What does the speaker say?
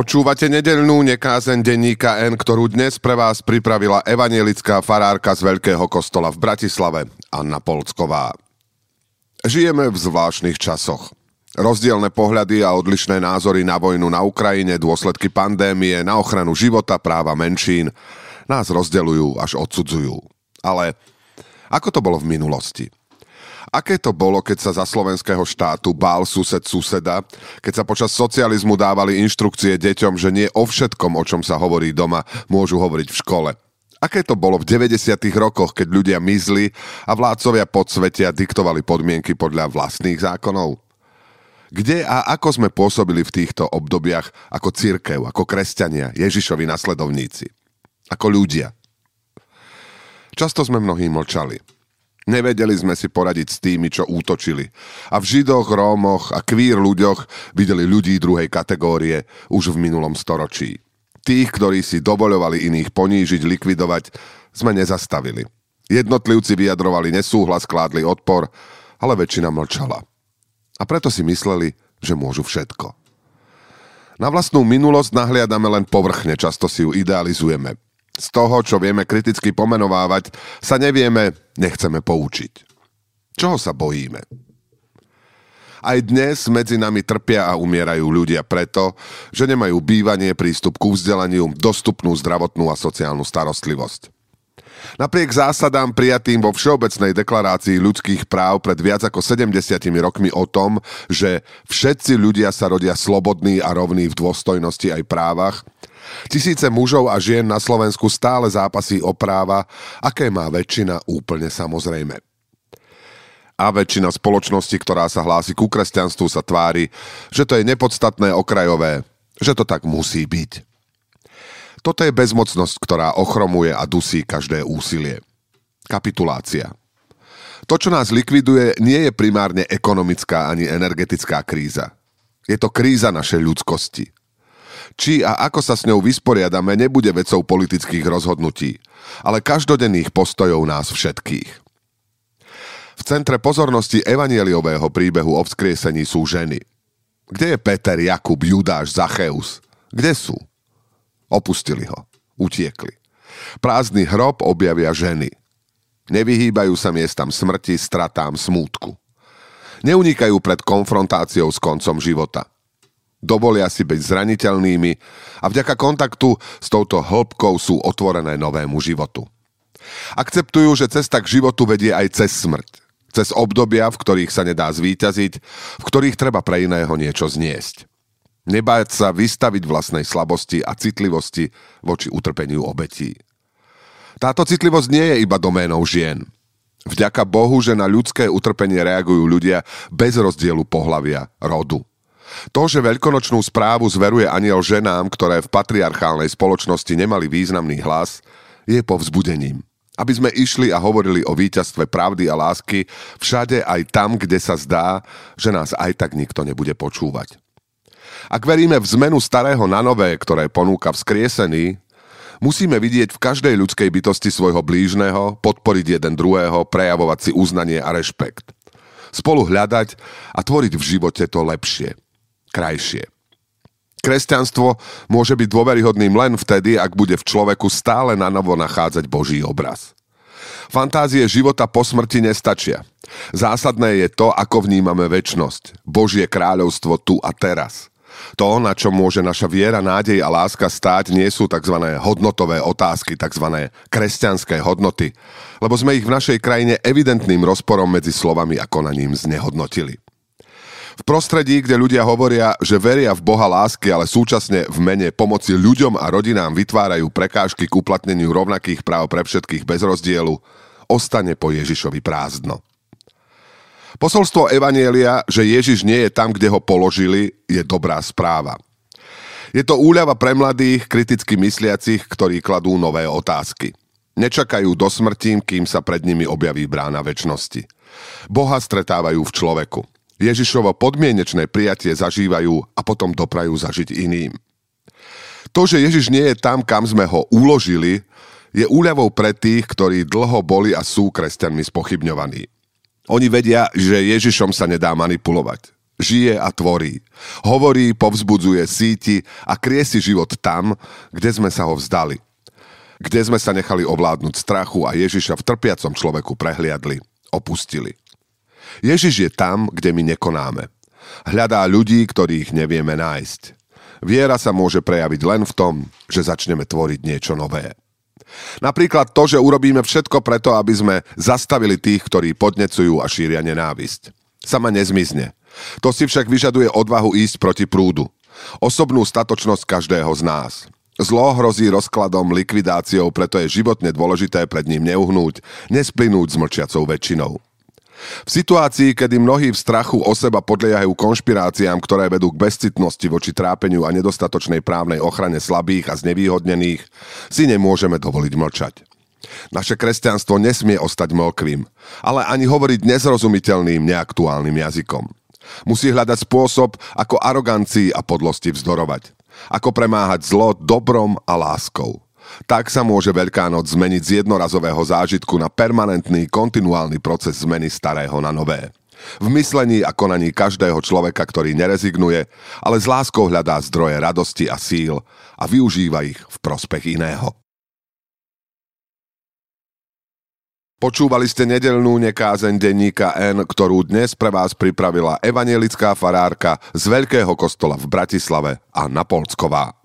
Počúvate nedelnú nekázen denníka N, ktorú dnes pre vás pripravila evanielická farárka z Veľkého kostola v Bratislave, Anna Polcková. Žijeme v zvláštnych časoch. Rozdielne pohľady a odlišné názory na vojnu na Ukrajine, dôsledky pandémie, na ochranu života, práva menšín nás rozdeľujú až odsudzujú. Ale ako to bolo v minulosti? Aké to bolo, keď sa za slovenského štátu bál sused suseda, keď sa počas socializmu dávali inštrukcie deťom, že nie o všetkom, o čom sa hovorí doma, môžu hovoriť v škole? Aké to bolo v 90. rokoch, keď ľudia mizli a vládcovia podsvetia diktovali podmienky podľa vlastných zákonov? Kde a ako sme pôsobili v týchto obdobiach ako církev, ako kresťania, Ježišovi nasledovníci? Ako ľudia? Často sme mnohí mlčali. Nevedeli sme si poradiť s tými, čo útočili. A v Židoch, Rómoch a kvír ľuďoch videli ľudí druhej kategórie už v minulom storočí. Tých, ktorí si dovoľovali iných ponížiť, likvidovať, sme nezastavili. Jednotlivci vyjadrovali nesúhlas, kládli odpor, ale väčšina mlčala. A preto si mysleli, že môžu všetko. Na vlastnú minulosť nahliadame len povrchne, často si ju idealizujeme. Z toho, čo vieme kriticky pomenovávať, sa nevieme, nechceme poučiť. Čoho sa bojíme? Aj dnes medzi nami trpia a umierajú ľudia preto, že nemajú bývanie, prístup k vzdelaniu, dostupnú zdravotnú a sociálnu starostlivosť. Napriek zásadám prijatým vo Všeobecnej deklarácii ľudských práv pred viac ako 70 rokmi o tom, že všetci ľudia sa rodia slobodní a rovní v dôstojnosti aj právach, Tisíce mužov a žien na Slovensku stále zápasí o práva, aké má väčšina úplne samozrejme. A väčšina spoločnosti, ktorá sa hlási ku kresťanstvu, sa tvári, že to je nepodstatné okrajové, že to tak musí byť. Toto je bezmocnosť, ktorá ochromuje a dusí každé úsilie. Kapitulácia. To, čo nás likviduje, nie je primárne ekonomická ani energetická kríza. Je to kríza našej ľudskosti. Či a ako sa s ňou vysporiadame, nebude vecou politických rozhodnutí, ale každodenných postojov nás všetkých. V centre pozornosti evanieliového príbehu o vzkriesení sú ženy. Kde je Peter, Jakub, Judáš, Zacheus? Kde sú? Opustili ho. Utiekli. Prázdny hrob objavia ženy. Nevyhýbajú sa miestam smrti, stratám, smútku. Neunikajú pred konfrontáciou s koncom života dovolia si byť zraniteľnými a vďaka kontaktu s touto hĺbkou sú otvorené novému životu. Akceptujú, že cesta k životu vedie aj cez smrť. Cez obdobia, v ktorých sa nedá zvíťaziť, v ktorých treba pre iného niečo zniesť. Nebáť sa vystaviť vlastnej slabosti a citlivosti voči utrpeniu obetí. Táto citlivosť nie je iba doménou žien. Vďaka Bohu, že na ľudské utrpenie reagujú ľudia bez rozdielu pohlavia, rodu. To, že veľkonočnú správu zveruje aniel ženám, ktoré v patriarchálnej spoločnosti nemali významný hlas, je povzbudením. Aby sme išli a hovorili o víťazstve pravdy a lásky všade aj tam, kde sa zdá, že nás aj tak nikto nebude počúvať. Ak veríme v zmenu starého na nové, ktoré ponúka vzkriesený, musíme vidieť v každej ľudskej bytosti svojho blížneho, podporiť jeden druhého, prejavovať si uznanie a rešpekt. Spolu hľadať a tvoriť v živote to lepšie krajšie. Kresťanstvo môže byť dôveryhodným len vtedy, ak bude v človeku stále na novo nachádzať Boží obraz. Fantázie života po smrti nestačia. Zásadné je to, ako vnímame väčnosť, Božie kráľovstvo tu a teraz. To, na čo môže naša viera, nádej a láska stáť, nie sú tzv. hodnotové otázky, tzv. kresťanské hodnoty, lebo sme ich v našej krajine evidentným rozporom medzi slovami a konaním znehodnotili. V prostredí, kde ľudia hovoria, že veria v Boha lásky, ale súčasne v mene pomoci ľuďom a rodinám vytvárajú prekážky k uplatneniu rovnakých práv pre všetkých bez rozdielu, ostane po Ježišovi prázdno. Posolstvo Evanielia, že Ježiš nie je tam, kde ho položili, je dobrá správa. Je to úľava pre mladých, kriticky mysliacich, ktorí kladú nové otázky. Nečakajú do smrti, kým sa pred nimi objaví brána väčšnosti. Boha stretávajú v človeku. Ježišovo podmienečné prijatie zažívajú a potom doprajú zažiť iným. To, že Ježiš nie je tam, kam sme ho uložili, je úľavou pre tých, ktorí dlho boli a sú kresťanmi spochybňovaní. Oni vedia, že Ježišom sa nedá manipulovať, žije a tvorí. Hovorí, povzbudzuje, síti a krie si život tam, kde sme sa ho vzdali. Kde sme sa nechali ovládnuť strachu a Ježiša v trpiacom človeku prehliadli, opustili. Ježiš je tam, kde my nekonáme. Hľadá ľudí, ktorých nevieme nájsť. Viera sa môže prejaviť len v tom, že začneme tvoriť niečo nové. Napríklad to, že urobíme všetko preto, aby sme zastavili tých, ktorí podnecujú a šíria nenávisť. Sama nezmizne. To si však vyžaduje odvahu ísť proti prúdu. Osobnú statočnosť každého z nás. Zlo hrozí rozkladom, likvidáciou, preto je životne dôležité pred ním neuhnúť, nesplynúť s mlčiacou väčšinou. V situácii, kedy mnohí v strachu o seba podliehajú konšpiráciám, ktoré vedú k bezcitnosti voči trápeniu a nedostatočnej právnej ochrane slabých a znevýhodnených, si nemôžeme dovoliť mlčať. Naše kresťanstvo nesmie ostať mlkvým, ale ani hovoriť nezrozumiteľným, neaktuálnym jazykom. Musí hľadať spôsob, ako arogancii a podlosti vzdorovať. Ako premáhať zlo dobrom a láskou. Tak sa môže Veľká noc zmeniť z jednorazového zážitku na permanentný, kontinuálny proces zmeny starého na nové. V myslení a konaní každého človeka, ktorý nerezignuje, ale s láskou hľadá zdroje radosti a síl a využíva ich v prospech iného. Počúvali ste nedelnú nekázeň denníka N, ktorú dnes pre vás pripravila evanielická farárka z Veľkého kostola v Bratislave a Napolcková.